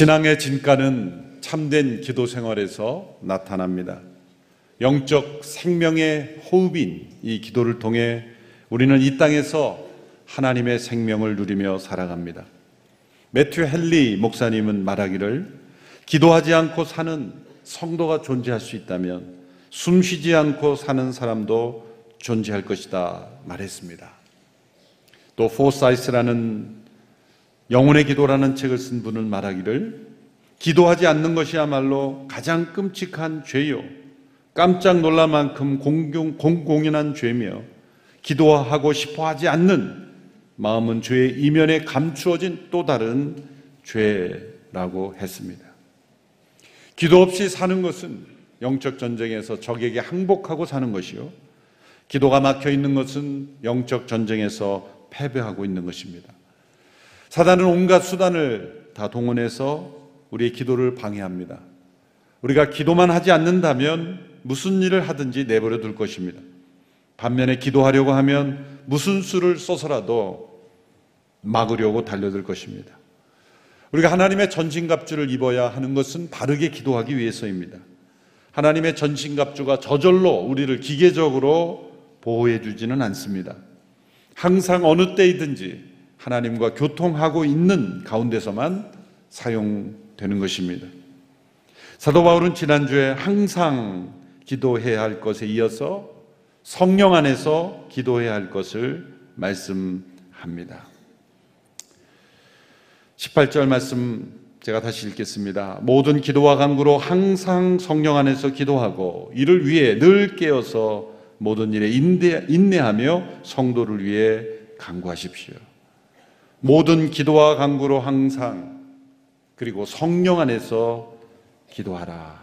신앙의 진가는 참된 기도 생활에서 나타납니다. 영적 생명의 호흡인 이 기도를 통해 우리는 이 땅에서 하나님의 생명을 누리며 살아갑니다. 매튜 헨리 목사님은 말하기를 기도하지 않고 사는 성도가 존재할 수 있다면 숨 쉬지 않고 사는 사람도 존재할 것이다 말했습니다. 또 포사이스라는 영혼의 기도라는 책을 쓴 분은 말하기를 기도하지 않는 것이야말로 가장 끔찍한 죄요. 깜짝 놀랄 만큼 공공, 공공연한 죄며 기도하고 싶어 하지 않는 마음은 죄의 이면에 감추어진 또 다른 죄라고 했습니다. 기도 없이 사는 것은 영적 전쟁에서 적에게 항복하고 사는 것이요. 기도가 막혀 있는 것은 영적 전쟁에서 패배하고 있는 것입니다. 사단은 온갖 수단을 다 동원해서 우리의 기도를 방해합니다. 우리가 기도만 하지 않는다면 무슨 일을 하든지 내버려 둘 것입니다. 반면에 기도하려고 하면 무슨 수를 써서라도 막으려고 달려들 것입니다. 우리가 하나님의 전신갑주를 입어야 하는 것은 바르게 기도하기 위해서입니다. 하나님의 전신갑주가 저절로 우리를 기계적으로 보호해 주지는 않습니다. 항상 어느 때이든지 하나님과 교통하고 있는 가운데서만 사용되는 것입니다. 사도 바울은 지난주에 항상 기도해야 할 것에 이어서 성령 안에서 기도해야 할 것을 말씀합니다. 18절 말씀 제가 다시 읽겠습니다. 모든 기도와 간구로 항상 성령 안에서 기도하고 이를 위해 늘 깨어서 모든 일에 인내, 인내하며 성도를 위해 간구하십시오. 모든 기도와 간구로 항상 그리고 성령 안에서 기도하라.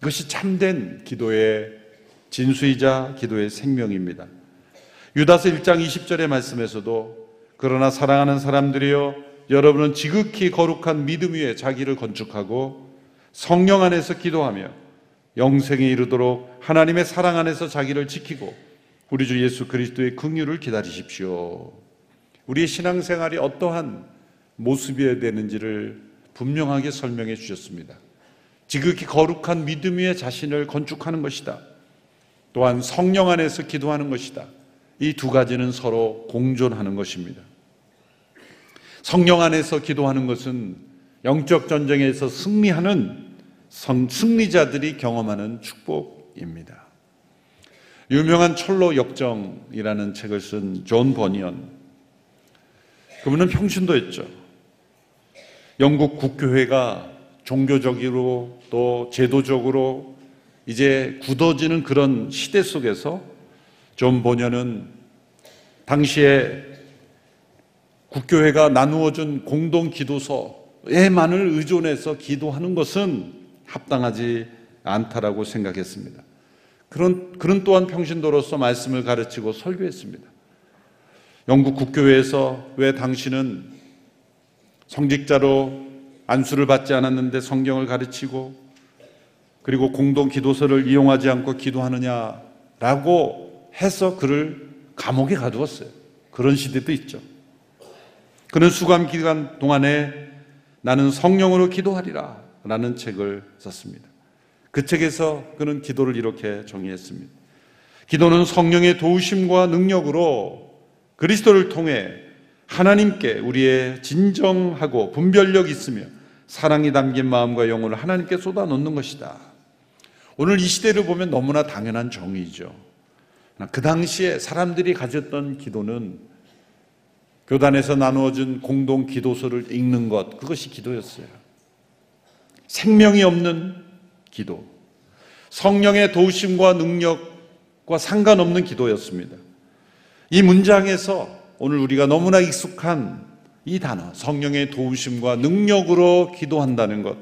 그것이 참된 기도의 진수이자 기도의 생명입니다. 유다서 1장 20절의 말씀에서도 그러나 사랑하는 사람들이여 여러분은 지극히 거룩한 믿음 위에 자기를 건축하고 성령 안에서 기도하며 영생에 이르도록 하나님의 사랑 안에서 자기를 지키고 우리 주 예수 그리스도의 긍휼을 기다리십시오. 우리의 신앙생활이 어떠한 모습이어야 되는지를 분명하게 설명해 주셨습니다. 지극히 거룩한 믿음 위에 자신을 건축하는 것이다. 또한 성령 안에서 기도하는 것이다. 이 두 가지는 서로 공존하는 것입니다. 성령 안에서 기도하는 것은 영적 전쟁에서 승리하는 승리자들이 경험하는 축복입니다. 유명한 천로 역정이라는 책을 쓴 존 버니언. 그분은 평신도였죠. 영국 국교회가 종교적으로 또 제도적으로 이제 굳어지는 그런 시대 속에서 존 버니언은 당시에 국교회가 나누어준 공동 기도서에만을 의존해서 기도하는 것은 합당하지 않다라고 생각했습니다. 그런, 그런 또한 평신도로서 말씀을 가르치고 설교했습니다. 영국 국교회에서 왜 당신은 성직자로 안수를 받지 않았는데 성경을 가르치고 그리고 공동 기도서를 이용하지 않고 기도하느냐라고 해서 그를 감옥에 가두었어요. 그런 시대도 있죠. 그는 수감 기간 동안에 나는 성령으로 기도하리라. 라는 책을 썼습니다. 그 책에서 그는 기도를 이렇게 정의했습니다. 기도는 성령의 도우심과 능력으로 그리스도를 통해 하나님께 우리의 진정하고 분별력 있으며 사랑이 담긴 마음과 영혼을 하나님께 쏟아 놓는 것이다. 오늘 이 시대를 보면 너무나 당연한 정의죠. 그 당시에 사람들이 가졌던 기도는 교단에서 나누어진 공동 기도서를 읽는 것, 그것이 기도였어요. 생명이 없는 기도, 성령의 도우심과 능력과 상관없는 기도였습니다. 이 문장에서 오늘 우리가 너무나 익숙한 이 단어, 성령의 도우심과 능력으로 기도한다는 것,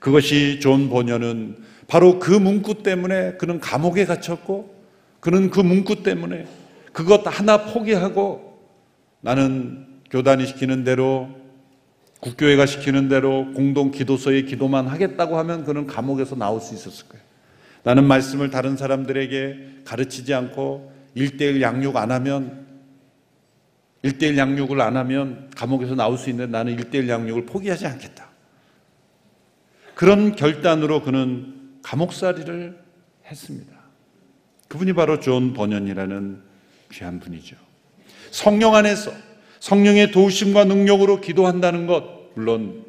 그것이 존 버년은 바로 그 문구 때문에 그는 감옥에 갇혔고, 그는 그 문구 때문에 그것 하나 포기하고 나는 교단이 시키는 대로 국교회가 시키는 대로 공동 기도서에 기도만 하겠다고 하면 그는 감옥에서 나올 수 있었을 거예요. 나는 말씀을 다른 사람들에게 가르치지 않고 일대일 양육 안 하면 일대일 양육을 안 하면 감옥에서 나올 수 있는데 나는 일대일 양육을 포기하지 않겠다. 그런 결단으로 그는 감옥살이를 했습니다. 그분이 바로 존 버년이라는 귀한 분이죠. 성령 안에서 성령의 도우심과 능력으로 기도한다는 것, 물론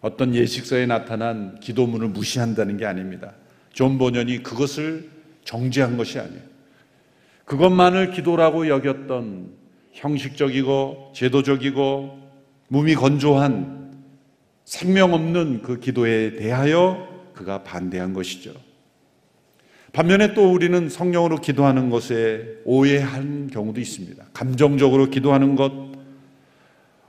어떤 예식서에 나타난 기도문을 무시한다는 게 아닙니다. 존 버년이 그것을 정죄한 것이 아니에요. 그것만을 기도라고 여겼던 형식적이고 제도적이고 무미건조한 생명 없는 그 기도에 대하여 그가 반대한 것이죠. 반면에 또 우리는 성령으로 기도하는 것에 오해한 경우도 있습니다. 감정적으로 기도하는 것,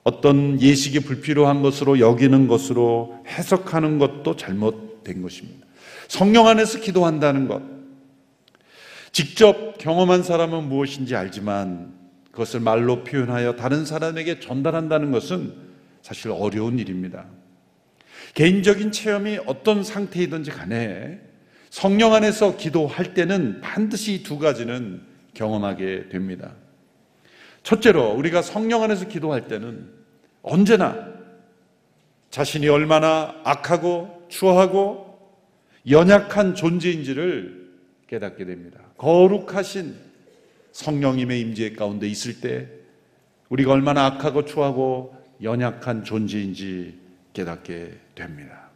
어떤 예식이 불필요한 것으로 여기는 것으로 해석하는 것도 잘못된 것입니다. 성령 안에서 기도한다는 것, 직접 경험한 사람은 무엇인지 알지만 그것을 말로 표현하여 다른 사람에게 전달한다는 것은 사실 어려운 일입니다. 개인적인 체험이 어떤 상태이든지 간에 성령 안에서 기도할 때는 반드시 두 가지는 경험하게 됩니다. 첫째로 우리가 성령 안에서 기도할 때는 언제나 자신이 얼마나 악하고 추하고 연약한 존재인지를 깨닫게 됩니다. 거룩하신 성령님의 임재 가운데 있을 때 우리가 얼마나 악하고 추하고 연약한 존재인지 깨닫게 됩니다.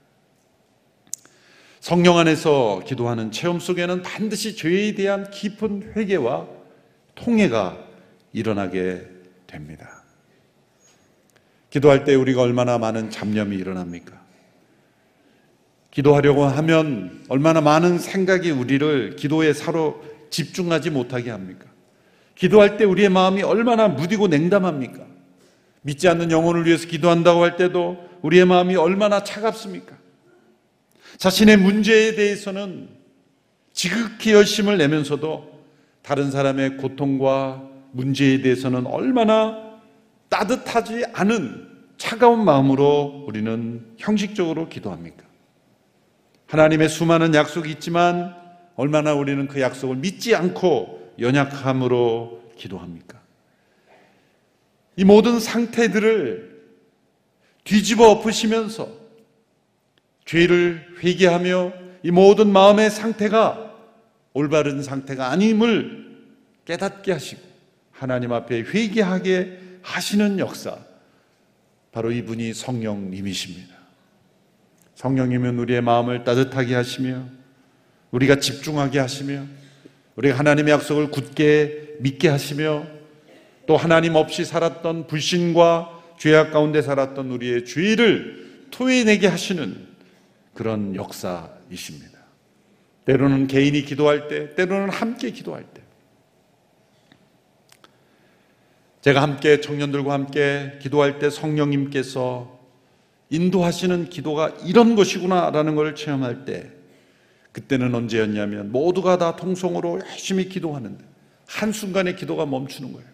성령 안에서 기도하는 체험 속에는 반드시 죄에 대한 깊은 회개와 통해가 일어나게 됩니다. 기도할 때 우리가 얼마나 많은 잡념이 일어납니까? 기도하려고 하면 얼마나 많은 생각이 우리를 기도에 사로 집중하지 못하게 합니까? 기도할 때 우리의 마음이 얼마나 무디고 냉담합니까? 믿지 않는 영혼을 위해서 기도한다고 할 때도 우리의 마음이 얼마나 차갑습니까? 자신의 문제에 대해서는 지극히 열심을 내면서도 다른 사람의 고통과 문제에 대해서는 얼마나 따뜻하지 않은 차가운 마음으로 우리는 형식적으로 기도합니까? 하나님의 수많은 약속이 있지만 얼마나 우리는 그 약속을 믿지 않고 연약함으로 기도합니까? 이 모든 상태들을 뒤집어 엎으시면서 죄를 회개하며 이 모든 마음의 상태가 올바른 상태가 아님을 깨닫게 하시고 하나님 앞에 회개하게 하시는 역사 바로 이분이 성령님이십니다. 성령님은 우리의 마음을 따뜻하게 하시며 우리가 집중하게 하시며 우리가 하나님의 약속을 굳게 믿게 하시며 또 하나님 없이 살았던 불신과 죄악 가운데 살았던 우리의 죄를 토해내게 하시는 그런 역사이십니다. 때로는 개인이 기도할 때, 때로는 함께 기도할 때. 제가 함께 청년들과 함께 기도할 때 성령님께서 인도하시는 기도가 이런 것이구나라는 걸 체험할 때 그때는 언제였냐면 모두가 다 통성으로 열심히 기도하는데 한순간에 기도가 멈추는 거예요.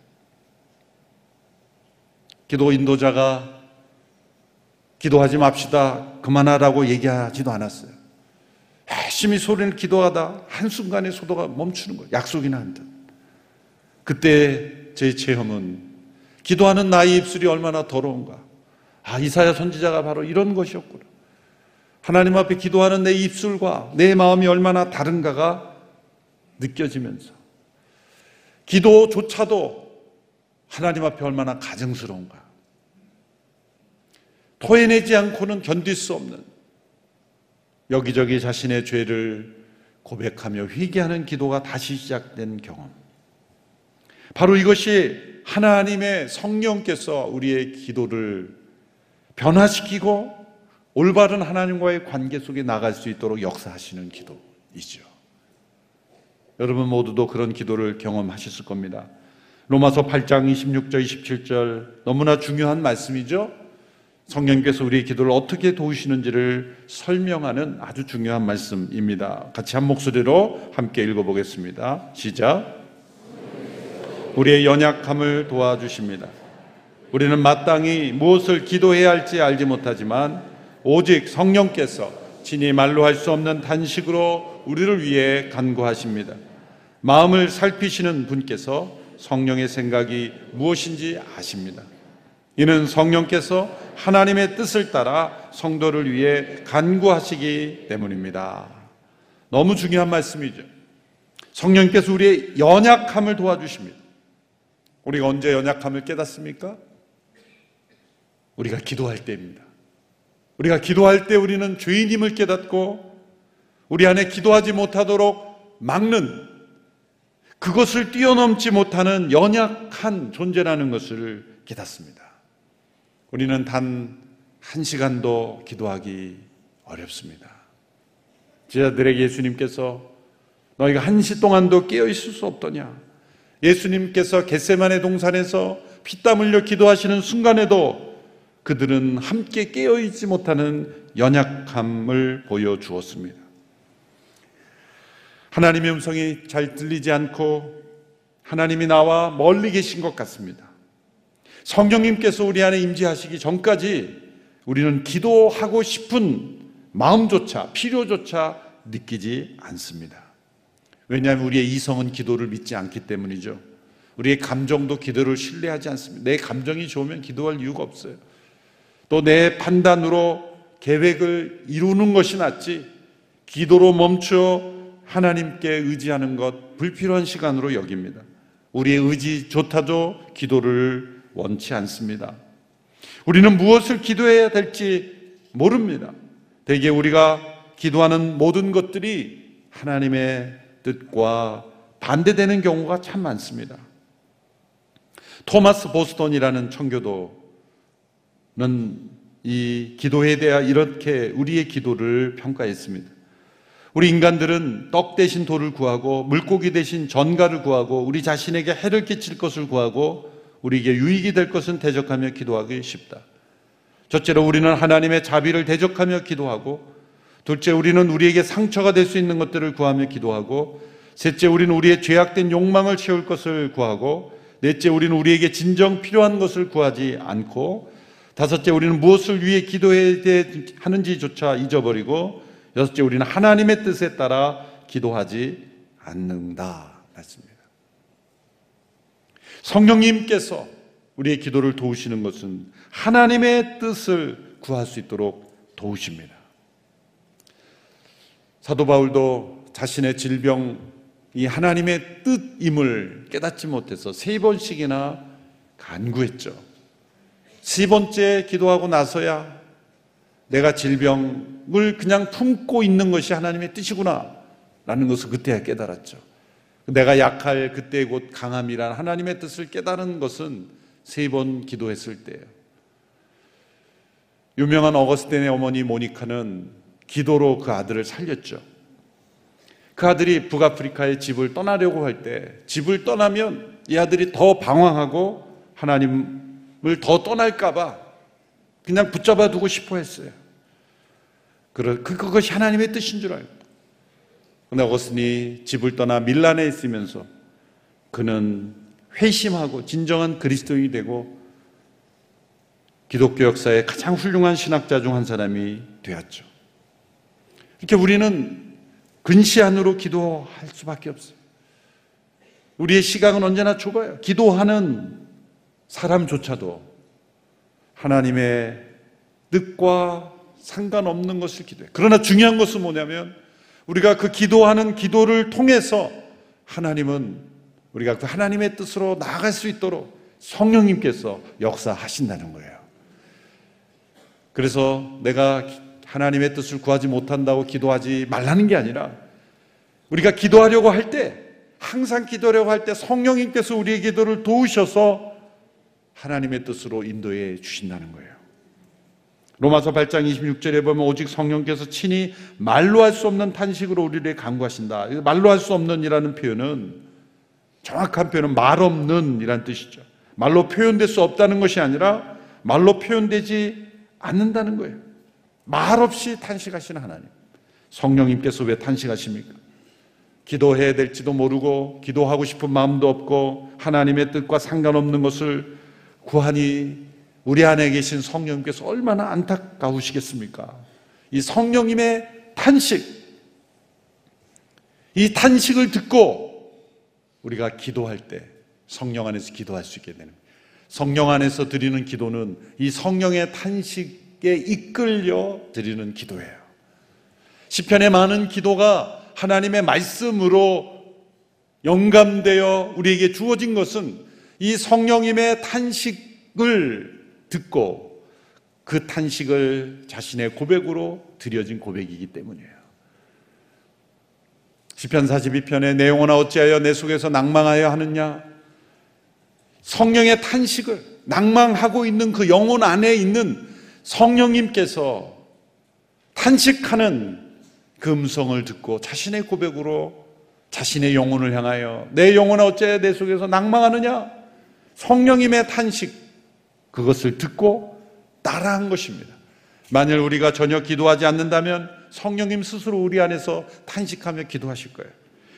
기도 인도자가 기도하지 맙시다. 그만하라고 얘기하지도 않았어요. 열심히 소리를 기도하다 한순간에 소도가 멈추는 거예요. 약속이나 한 듯. 그때 제 체험은 기도하는 나의 입술이 얼마나 더러운가. 아, 이사야 선지자가 바로 이런 것이었구나. 하나님 앞에 기도하는 내 입술과 내 마음이 얼마나 다른가가 느껴지면서 기도조차도 하나님 앞에 얼마나 가증스러운가. 토해내지 않고는 견딜 수 없는 여기저기 자신의 죄를 고백하며 회개하는 기도가 다시 시작된 경험. 바로 이것이 하나님의 성령께서 우리의 기도를 변화시키고 올바른 하나님과의 관계 속에 나갈 수 있도록 역사하시는 기도이죠. 여러분 모두도 그런 기도를 경험하셨을 겁니다. 로마서 8장 26절, 27절 너무나 중요한 말씀이죠. 성령께서 우리의 기도를 어떻게 도우시는지를 설명하는 아주 중요한 말씀입니다. 같이 한 목소리로 함께 읽어보겠습니다. 시작. 우리의 연약함을 도와주십니다. 우리는 마땅히 무엇을 기도해야 할지 알지 못하지만 오직 성령께서 친히 말로 할 수 없는 단식으로 우리를 위해 간구하십니다. 마음을 살피시는 분께서 성령의 생각이 무엇인지 아십니다. 이는 성령께서 하나님의 뜻을 따라 성도를 위해 간구하시기 때문입니다. 너무 중요한 말씀이죠. 성령께서 우리의 연약함을 도와주십니다. 우리가 언제 연약함을 깨닫습니까? 우리가 기도할 때입니다. 우리가 기도할 때 우리는 죄인임을 깨닫고 우리 안에 기도하지 못하도록 막는 그것을 뛰어넘지 못하는 연약한 존재라는 것을 깨닫습니다. 우리는 단 한 시간도 기도하기 어렵습니다. 제자들에게 예수님께서 너희가 한 시 동안도 깨어 있을 수 없더냐? 예수님께서 겟세만의 동산에서 피땀 흘려 기도하시는 순간에도 그들은 함께 깨어 있지 못하는 연약함을 보여 주었습니다. 하나님의 음성이 잘 들리지 않고 하나님이 나와 멀리 계신 것 같습니다. 성령님께서 우리 안에 임재하시기 전까지 우리는 기도하고 싶은 마음조차 필요조차 느끼지 않습니다. 왜냐하면 우리의 이성은 기도를 믿지 않기 때문이죠. 우리의 감정도 기도를 신뢰하지 않습니다. 내 감정이 좋으면 기도할 이유가 없어요. 또 내 판단으로 계획을 이루는 것이 낫지 기도로 멈춰 하나님께 의지하는 것 불필요한 시간으로 여깁니다. 우리의 의지조차도 기도를 원치 않습니다. 우리는 무엇을 기도해야 될지 모릅니다. 대개 우리가 기도하는 모든 것들이 하나님의 뜻과 반대되는 경우가 참 많습니다. 토마스 보스턴이라는 청교도는 이 기도에 대하 이렇게 우리의 기도를 평가했습니다. 우리 인간들은 떡 대신 돌을 구하고 물고기 대신 전갈을 구하고 우리 자신에게 해를 끼칠 것을 구하고 우리에게 유익이 될 것은 대적하며 기도하기 쉽다. 첫째로 우리는 하나님의 자비를 대적하며 기도하고 둘째 우리는 우리에게 상처가 될 수 있는 것들을 구하며 기도하고 셋째 우리는 우리의 죄악된 욕망을 채울 것을 구하고 넷째 우리는 우리에게 진정 필요한 것을 구하지 않고 다섯째 우리는 무엇을 위해 기도해야 하는지조차 잊어버리고 여섯째 우리는 하나님의 뜻에 따라 기도하지 않는다. 맞습니다. 성령님께서 우리의 기도를 도우시는 것은 하나님의 뜻을 구할 수 있도록 도우십니다. 사도 바울도 자신의 질병이 하나님의 뜻임을 깨닫지 못해서 세 번씩이나 간구했죠. 세 번째 기도하고 나서야 내가 질병을 그냥 품고 있는 것이 하나님의 뜻이구나 라는 것을 그때야 깨달았죠. 내가 약할 그때 곧 강함이란 하나님의 뜻을 깨달은 것은 세 번 기도했을 때예요. 유명한 어거스틴의 어머니 모니카는 기도로 그 아들을 살렸죠. 그 아들이 북아프리카의 집을 떠나려고 할 때 집을 떠나면 이 아들이 더 방황하고 하나님을 더 떠날까봐 그냥 붙잡아 두고 싶어 했어요. 그, 그것이 하나님의 뜻인 줄 알고. 근데 어거스틴이 집을 떠나 밀란에 있으면서 그는 회심하고 진정한 그리스도인이 되고 기독교 역사의 가장 훌륭한 신학자 중 한 사람이 되었죠. 이렇게 우리는 근시 안으로 기도할 수밖에 없어요. 우리의 시각은 언제나 좁아요. 기도하는 사람조차도 하나님의 뜻과 상관없는 것을 기도해. 그러나 중요한 것은 뭐냐면 우리가 그 기도하는 기도를 통해서 하나님은 우리가 그 하나님의 뜻으로 나아갈 수 있도록 성령님께서 역사하신다는 거예요. 그래서 내가 하나님의 뜻을 구하지 못한다고 기도하지 말라는 게 아니라 우리가 기도하려고 할 때 항상 기도하려고 할 때 성령님께서 우리의 기도를 도우셔서 하나님의 뜻으로 인도해 주신다는 거예요. 로마서 8장 26절에 보면 오직 성령께서 친히 말로 할 수 없는 탄식으로 우리를 강구하신다. 말로 할 수 없는이라는 표현은 정확한 표현은 말 없는 이란 뜻이죠. 말로 표현될 수 없다는 것이 아니라 말로 표현되지 않는다는 거예요. 말 없이 탄식하시는 하나님. 성령님께서 왜 탄식하십니까? 기도해야 될지도 모르고 기도하고 싶은 마음도 없고 하나님의 뜻과 상관없는 것을 구하니 우리 안에 계신 성령님께서 얼마나 안타까우시겠습니까? 이 성령님의 탄식, 이 탄식을 듣고 우리가 기도할 때 성령 안에서 기도할 수 있게 되는 성령 안에서 드리는 기도는 이 성령의 탄식 이끌려 드리는 기도예요. 시편의 많은 기도가 하나님의 말씀으로 영감되어 우리에게 주어진 것은 이 성령님의 탄식을 듣고 그 탄식을 자신의 고백으로 드려진 고백이기 때문이에요. 시편 42편의 내용은 어찌하여 내 속에서 낭망하여 하느냐? 성령의 탄식을 낭망하고 있는 그 영혼 안에 있는 성령님께서 탄식하는 그 음성을 듣고 자신의 고백으로 자신의 영혼을 향하여 내 영혼아 어째 내 속에서 낭망하느냐? 성령님의 탄식 그것을 듣고 따라한 것입니다. 만일 우리가 전혀 기도하지 않는다면 성령님 스스로 우리 안에서 탄식하며 기도하실 거예요.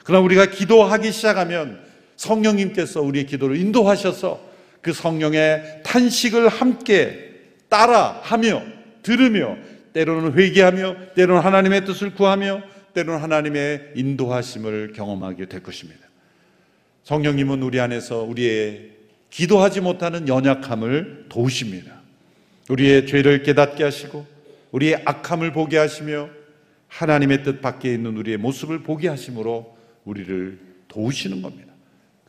그러나 우리가 기도하기 시작하면 성령님께서 우리의 기도를 인도하셔서 그 성령의 탄식을 함께 따라하며 들으며 때로는 회개하며 때로는 하나님의 뜻을 구하며 때로는 하나님의 인도하심을 경험하게 될 것입니다. 성령님은 우리 안에서 우리의 기도하지 못하는 연약함을 도우십니다. 우리의 죄를 깨닫게 하시고 우리의 악함을 보게 하시며 하나님의 뜻 밖에 있는 우리의 모습을 보게 하심으로 우리를 도우시는 겁니다.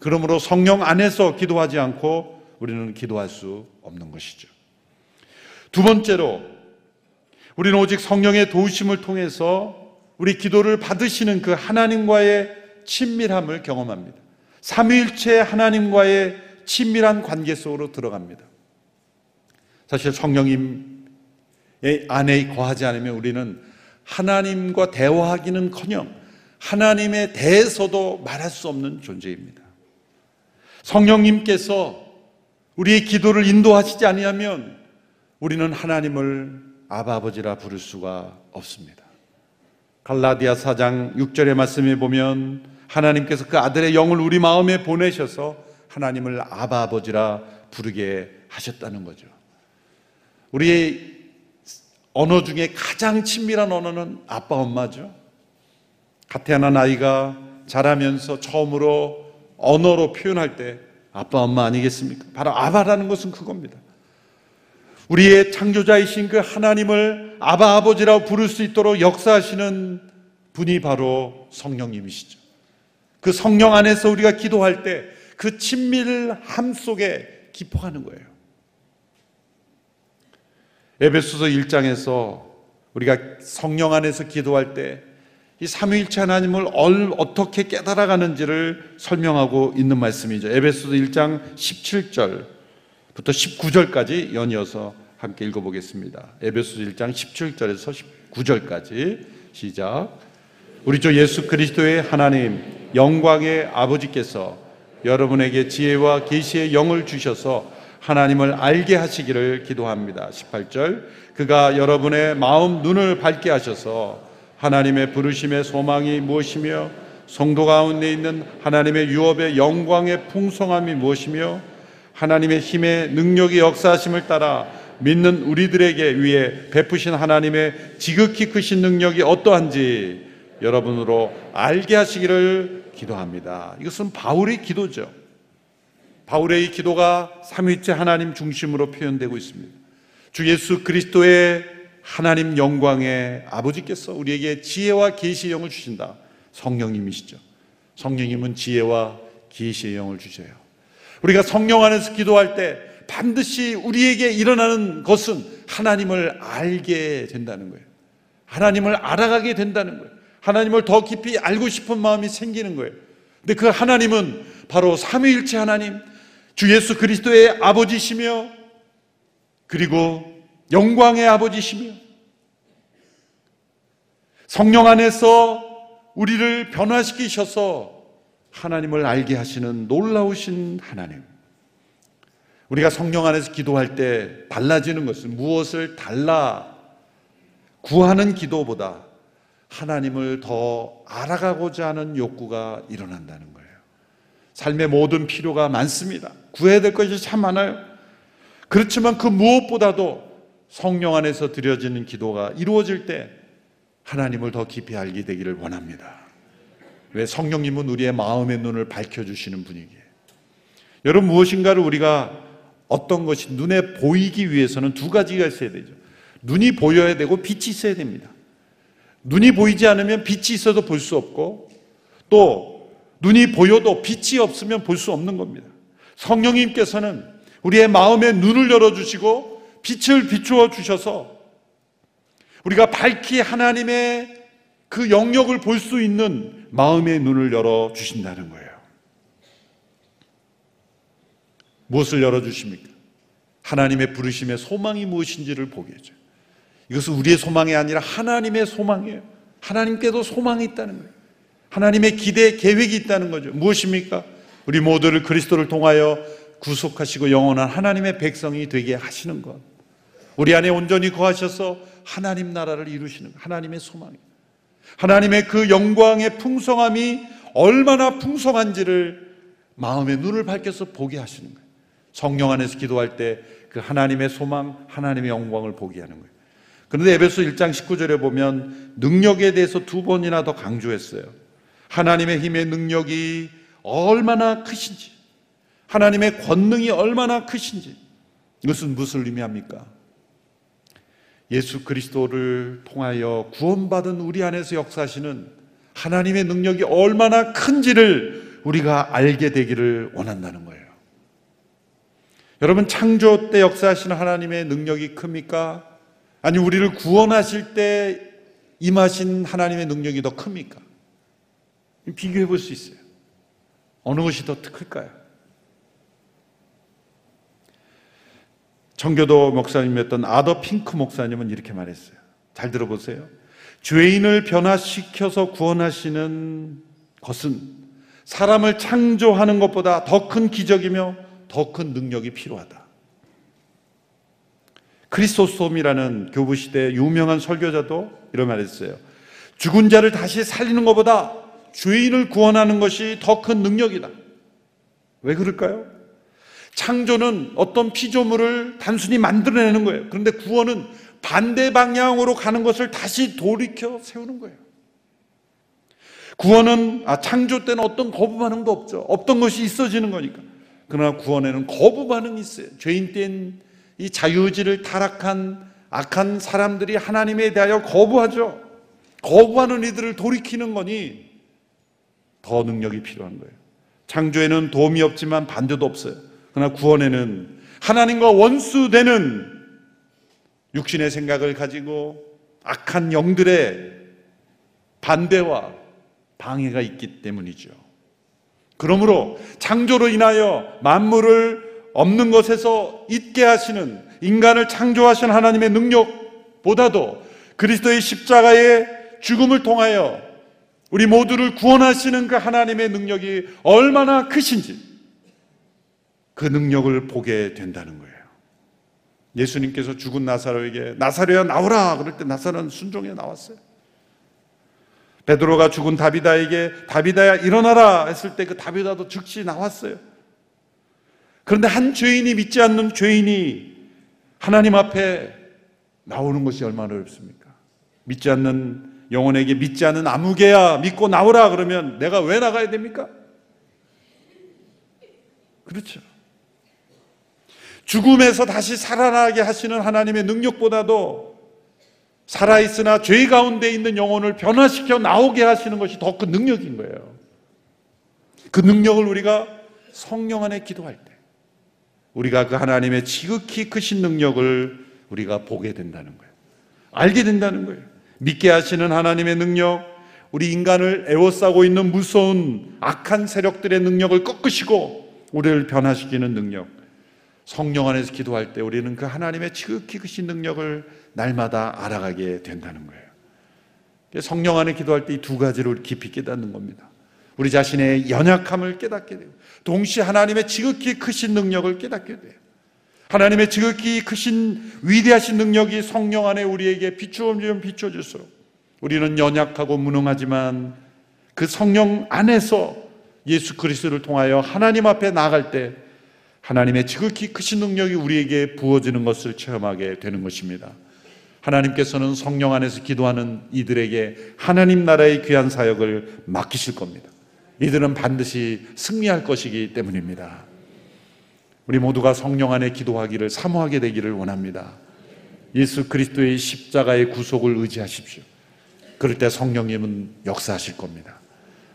그러므로 성령 안에서 기도하지 않고 우리는 기도할 수 없는 것이죠. 두 번째로 우리는 오직 성령의 도우심을 통해서 우리 기도를 받으시는 그 하나님과의 친밀함을 경험합니다. 삼위일체 하나님과의 친밀한 관계 속으로 들어갑니다. 사실 성령님 안에 거하지 않으면 우리는 하나님과 대화하기는 커녕 하나님에 대해서도 말할 수 없는 존재입니다. 성령님께서 우리의 기도를 인도하시지 아니하면 우리는 하나님을 아버지라 부를 수가 없습니다. 갈라디아 4장 6절의 말씀에 보면 하나님께서 그 아들의 영을 우리 마음에 보내셔서 하나님을 아바 아버지라 부르게 하셨다는 거죠. 우리의 언어 중에 가장 친밀한 언어는 아빠 엄마죠. 가태하나 아이가 자라면서 처음으로 언어로 표현할 때 아빠 엄마 아니겠습니까? 바로 아바라는 것은 그겁니다. 우리의 창조자이신 그 하나님을 아바 아버지라고 부를 수 있도록 역사하시는 분이 바로 성령님이시죠. 그 성령 안에서 우리가 기도할 때 그 친밀함 속에 기뻐하는 거예요. 에베소서 1장에서 우리가 성령 안에서 기도할 때 이 삼위일체 하나님을 어떻게 깨달아가는지를 설명하고 있는 말씀이죠. 에베소서 1장 17절부터 19절까지 연이어서 함께 읽어보겠습니다. 에베소서 1장 17절에서 19절까지 시작. 우리 주 예수 그리스도의 하나님 영광의 아버지께서 여러분에게 지혜와 계시의 영을 주셔서 하나님을 알게 하시기를 기도합니다. 18절. 그가 여러분의 마음 눈을 밝게 하셔서 하나님의 부르심의 소망이 무엇이며 성도 가운데 있는 하나님의 유업의 영광의 풍성함이 무엇이며 하나님의 힘의 능력이 역사하심을 따라 믿는 우리들에게 위해 베푸신 하나님의 지극히 크신 능력이 어떠한지 여러분으로 알게 하시기를 기도합니다. 이것은 바울의 기도죠. 바울의 이 기도가 삼위째 하나님 중심으로 표현되고 있습니다. 주 예수 그리스도의 하나님 영광의 아버지께서 우리에게 지혜와 계시의 영을 주신다. 성령님이시죠. 성령님은 지혜와 계시의 영을 주셔요. 우리가 성령 안에서 기도할 때 반드시 우리에게 일어나는 것은 하나님을 알게 된다는 거예요. 하나님을 알아가게 된다는 거예요. 하나님을 더 깊이 알고 싶은 마음이 생기는 거예요. 근데 그 하나님은 바로 삼위일체 하나님, 주 예수 그리스도의 아버지시며 그리고 영광의 아버지시며 성령 안에서 우리를 변화시키셔서 하나님을 알게 하시는 놀라우신 하나님. 우리가 성령 안에서 기도할 때 달라지는 것은 무엇을 달라 구하는 기도보다 하나님을 더 알아가고자 하는 욕구가 일어난다는 거예요. 삶의 모든 필요가 많습니다. 구해야 될 것이 참 많아요. 그렇지만 그 무엇보다도 성령 안에서 드려지는 기도가 이루어질 때 하나님을 더 깊이 알게 되기를 원합니다. 왜 성령님은 우리의 마음의 눈을 밝혀주시는 분이기에. 여러분 무엇인가를 우리가 어떤 것이 눈에 보이기 위해서는 두 가지가 있어야 되죠. 눈이 보여야 되고 빛이 있어야 됩니다. 눈이 보이지 않으면 빛이 있어도 볼 수 없고 또 눈이 보여도 빛이 없으면 볼 수 없는 겁니다. 성령님께서는 우리의 마음의 눈을 열어주시고 빛을 비추어 주셔서 우리가 밝히 하나님의 그 영역을 볼 수 있는 마음의 눈을 열어 주신다는 거예요. 무엇을 열어 주십니까? 하나님의 부르심의 소망이 무엇인지를 보게 해줘요. 이것은 우리의 소망이 아니라 하나님의 소망이에요. 하나님께도 소망이 있다는 거예요. 하나님의 기대, 계획이 있다는 거죠. 무엇입니까? 우리 모두를 그리스도를 통하여 구속하시고 영원한 하나님의 백성이 되게 하시는 것. 우리 안에 온전히 거하셔서 하나님 나라를 이루시는 것. 하나님의 소망이에요. 하나님의 그 영광의 풍성함이 얼마나 풍성한지를 마음의 눈을 밝혀서 보게 하시는 거예요. 성령 안에서 기도할 때 그 하나님의 소망, 하나님의 영광을 보게 하는 거예요. 그런데 에베소 1장 19절에 보면 능력에 대해서 두 번이나 더 강조했어요. 하나님의 힘의 능력이 얼마나 크신지, 하나님의 권능이 얼마나 크신지, 이것은 무엇을 의미합니까? 예수 그리스도를 통하여 구원받은 우리 안에서 역사하시는 하나님의 능력이 얼마나 큰지를 우리가 알게 되기를 원한다는 거예요. 여러분, 창조 때 역사하시는 하나님의 능력이 큽니까? 아니, 우리를 구원하실 때 임하신 하나님의 능력이 더 큽니까? 비교해 볼 수 있어요. 어느 것이 더 클까요? 청교도 목사님이었던 아더 핑크 목사님은 이렇게 말했어요. 잘 들어보세요. 죄인을 변화시켜서 구원하시는 것은 사람을 창조하는 것보다 더 큰 기적이며 더 큰 능력이 필요하다. 크리스토스톰이라는 교부 시대 유명한 설교자도 이런 말했어요. 죽은 자를 다시 살리는 것보다 죄인을 구원하는 것이 더 큰 능력이다. 왜 그럴까요? 창조는 어떤 피조물을 단순히 만들어내는 거예요. 그런데 구원은 반대 방향으로 가는 것을 다시 돌이켜 세우는 거예요. 구원은 아, 창조 때는 어떤 거부 반응도 없죠. 없던 것이 있어지는 거니까. 그러나 구원에는 거부 반응이 있어요. 죄인 때인 이 자유의지를 타락한 악한 사람들이 하나님에 대하여 거부하죠. 거부하는 이들을 돌이키는 거니 더 능력이 필요한 거예요. 창조에는 도움이 없지만 반대도 없어요. 그러나 구원에는 하나님과 원수되는 육신의 생각을 가지고 악한 영들의 반대와 방해가 있기 때문이죠. 그러므로 창조로 인하여 만물을 없는 것에서 있게 하시는 인간을 창조하신 하나님의 능력보다도 그리스도의 십자가의 죽음을 통하여 우리 모두를 구원하시는 그 하나님의 능력이 얼마나 크신지 그 능력을 보게 된다는 거예요. 예수님께서 죽은 나사로에게 나사로야 나오라 그럴 때 나사로는 순종해 나왔어요. 베드로가 죽은 다비다에게 다비다야 일어나라 했을 때 그 다비다도 즉시 나왔어요. 그런데 한 죄인이 믿지 않는 죄인이 하나님 앞에 나오는 것이 얼마나 어렵습니까? 믿지 않는 영혼에게 믿지 않는 아무개야 믿고 나오라 그러면 내가 왜 나가야 됩니까? 그렇죠. 죽음에서 다시 살아나게 하시는 하나님의 능력보다도 살아있으나 죄 가운데 있는 영혼을 변화시켜 나오게 하시는 것이 더 큰 능력인 거예요. 그 능력을 우리가 성령 안에 기도할 때, 우리가 그 하나님의 지극히 크신 능력을 우리가 보게 된다는 거예요. 알게 된다는 거예요. 믿게 하시는 하나님의 능력, 우리 인간을 애워싸고 있는 무서운 악한 세력들의 능력을 꺾으시고 우리를 변화시키는 능력. 성령 안에서 기도할 때 우리는 그 하나님의 지극히 크신 능력을 날마다 알아가게 된다는 거예요. 성령 안에 기도할 때 이 두 가지를 깊이 깨닫는 겁니다. 우리 자신의 연약함을 깨닫게 되고 동시에 하나님의 지극히 크신 능력을 깨닫게 돼요. 하나님의 지극히 크신 위대하신 능력이 성령 안에 우리에게 비추어주면 비추어줄수록 우리는 연약하고 무능하지만 그 성령 안에서 예수 그리스도를 통하여 하나님 앞에 나아갈 때 하나님의 지극히 크신 능력이 우리에게 부어지는 것을 체험하게 되는 것입니다. 하나님께서는 성령 안에서 기도하는 이들에게 하나님 나라의 귀한 사역을 맡기실 겁니다. 이들은 반드시 승리할 것이기 때문입니다. 우리 모두가 성령 안에 기도하기를 사모하게 되기를 원합니다. 예수 그리스도의 십자가의 구속을 의지하십시오. 그럴 때 성령님은 역사하실 겁니다.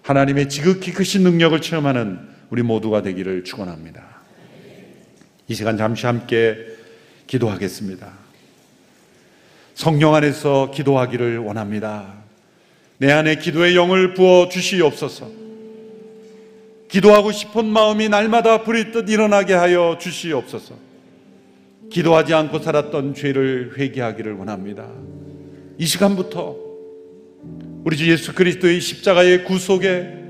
하나님의 지극히 크신 능력을 체험하는 우리 모두가 되기를 축원합니다. 이 시간 잠시 함께 기도하겠습니다. 성령 안에서 기도하기를 원합니다. 내 안에 기도의 영을 부어 주시옵소서. 기도하고 싶은 마음이 날마다 불이 뜻 일어나게 하여 주시옵소서. 기도하지 않고 살았던 죄를 회개하기를 원합니다. 이 시간부터 우리 주 예수 그리스도의 십자가의 구속에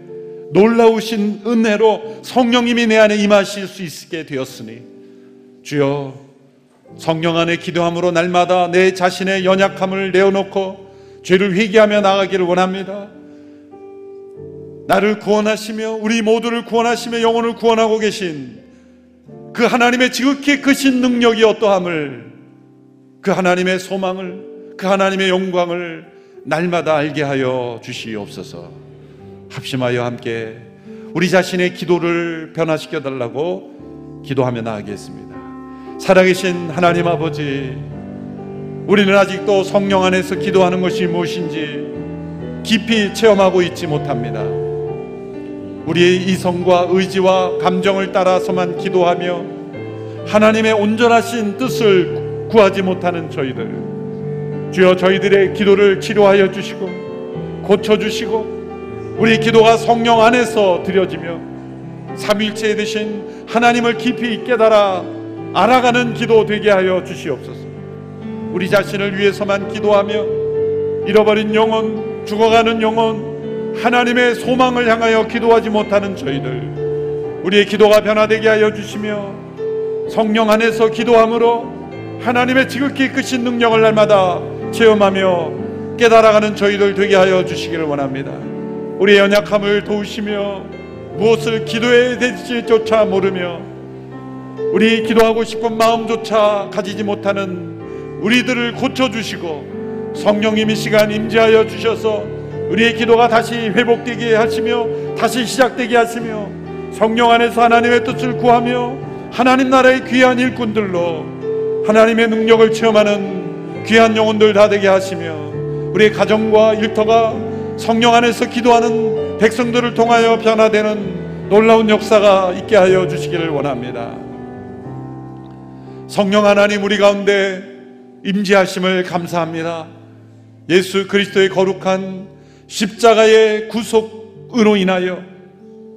놀라우신 은혜로 성령님이 내 안에 임하실 수 있게 되었으니 주여 성령 안에 기도함으로 날마다 내 자신의 연약함을 내어놓고 죄를 회개하며 나가기를 원합니다. 나를 구원하시며 우리 모두를 구원하시며 영혼을 구원하고 계신 그 하나님의 지극히 크신 능력이 어떠함을 그 하나님의 소망을 그 하나님의 영광을 날마다 알게 하여 주시옵소서. 합심하여 함께 우리 자신의 기도를 변화시켜 달라고 기도하며 나가겠습니다. 살아계신 하나님 아버지, 우리는 아직도 성령 안에서 기도하는 것이 무엇인지 깊이 체험하고 있지 못합니다. 우리의 이성과 의지와 감정을 따라서만 기도하며 하나님의 온전하신 뜻을 구하지 못하는 저희들. 주여 저희들의 기도를 치료하여 주시고 고쳐주시고 우리 기도가 성령 안에서 드려지며 삼일체에 되신 하나님을 깊이 깨달아 알아가는 기도 되게 하여 주시옵소서. 우리 자신을 위해서만 기도하며 잃어버린 영혼, 죽어가는 영혼, 하나님의 소망을 향하여 기도하지 못하는 저희들, 우리의 기도가 변화되게 하여 주시며 성령 안에서 기도함으로 하나님의 지극히 크신 능력을 날마다 체험하며 깨달아가는 저희들 되게 하여 주시기를 원합니다. 우리의 연약함을 도우시며 무엇을 기도해야 될지조차 모르며 우리 기도하고 싶은 마음조차 가지지 못하는 우리들을 고쳐주시고 성령님이 시간 임재하여 주셔서 우리의 기도가 다시 회복되게 하시며 다시 시작되게 하시며 성령 안에서 하나님의 뜻을 구하며 하나님 나라의 귀한 일꾼들로 하나님의 능력을 체험하는 귀한 영혼들 다 되게 하시며 우리의 가정과 일터가 성령 안에서 기도하는 백성들을 통하여 변화되는 놀라운 역사가 있게 하여 주시기를 원합니다. 성령 하나님 우리 가운데 임재하심을 감사합니다. 예수 그리스도의 거룩한 십자가의 구속으로 인하여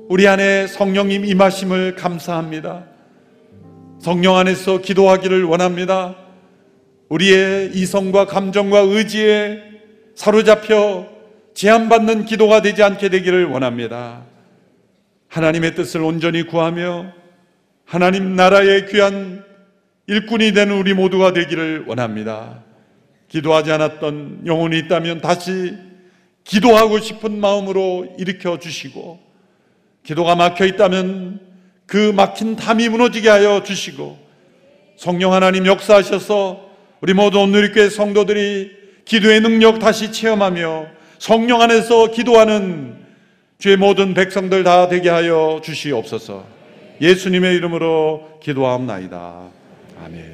우리 안에 성령님 임하심을 감사합니다. 성령 안에서 기도하기를 원합니다. 우리의 이성과 감정과 의지에 사로잡혀 제한받는 기도가 되지 않게 되기를 원합니다. 하나님의 뜻을 온전히 구하며 하나님 나라의 귀한 일꾼이 되는 우리 모두가 되기를 원합니다. 기도하지 않았던 영혼이 있다면 다시 기도하고 싶은 마음으로 일으켜 주시고 기도가 막혀 있다면 그 막힌 담이 무너지게 하여 주시고 성령 하나님 역사하셔서 우리 모두 오늘교회 성도들이 기도의 능력 다시 체험하며 성령 안에서 기도하는 주의 모든 백성들 다 되게 하여 주시옵소서. 예수님의 이름으로 기도하옵나이다. 아멘.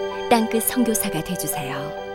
땅끝 선교사가 되주세요.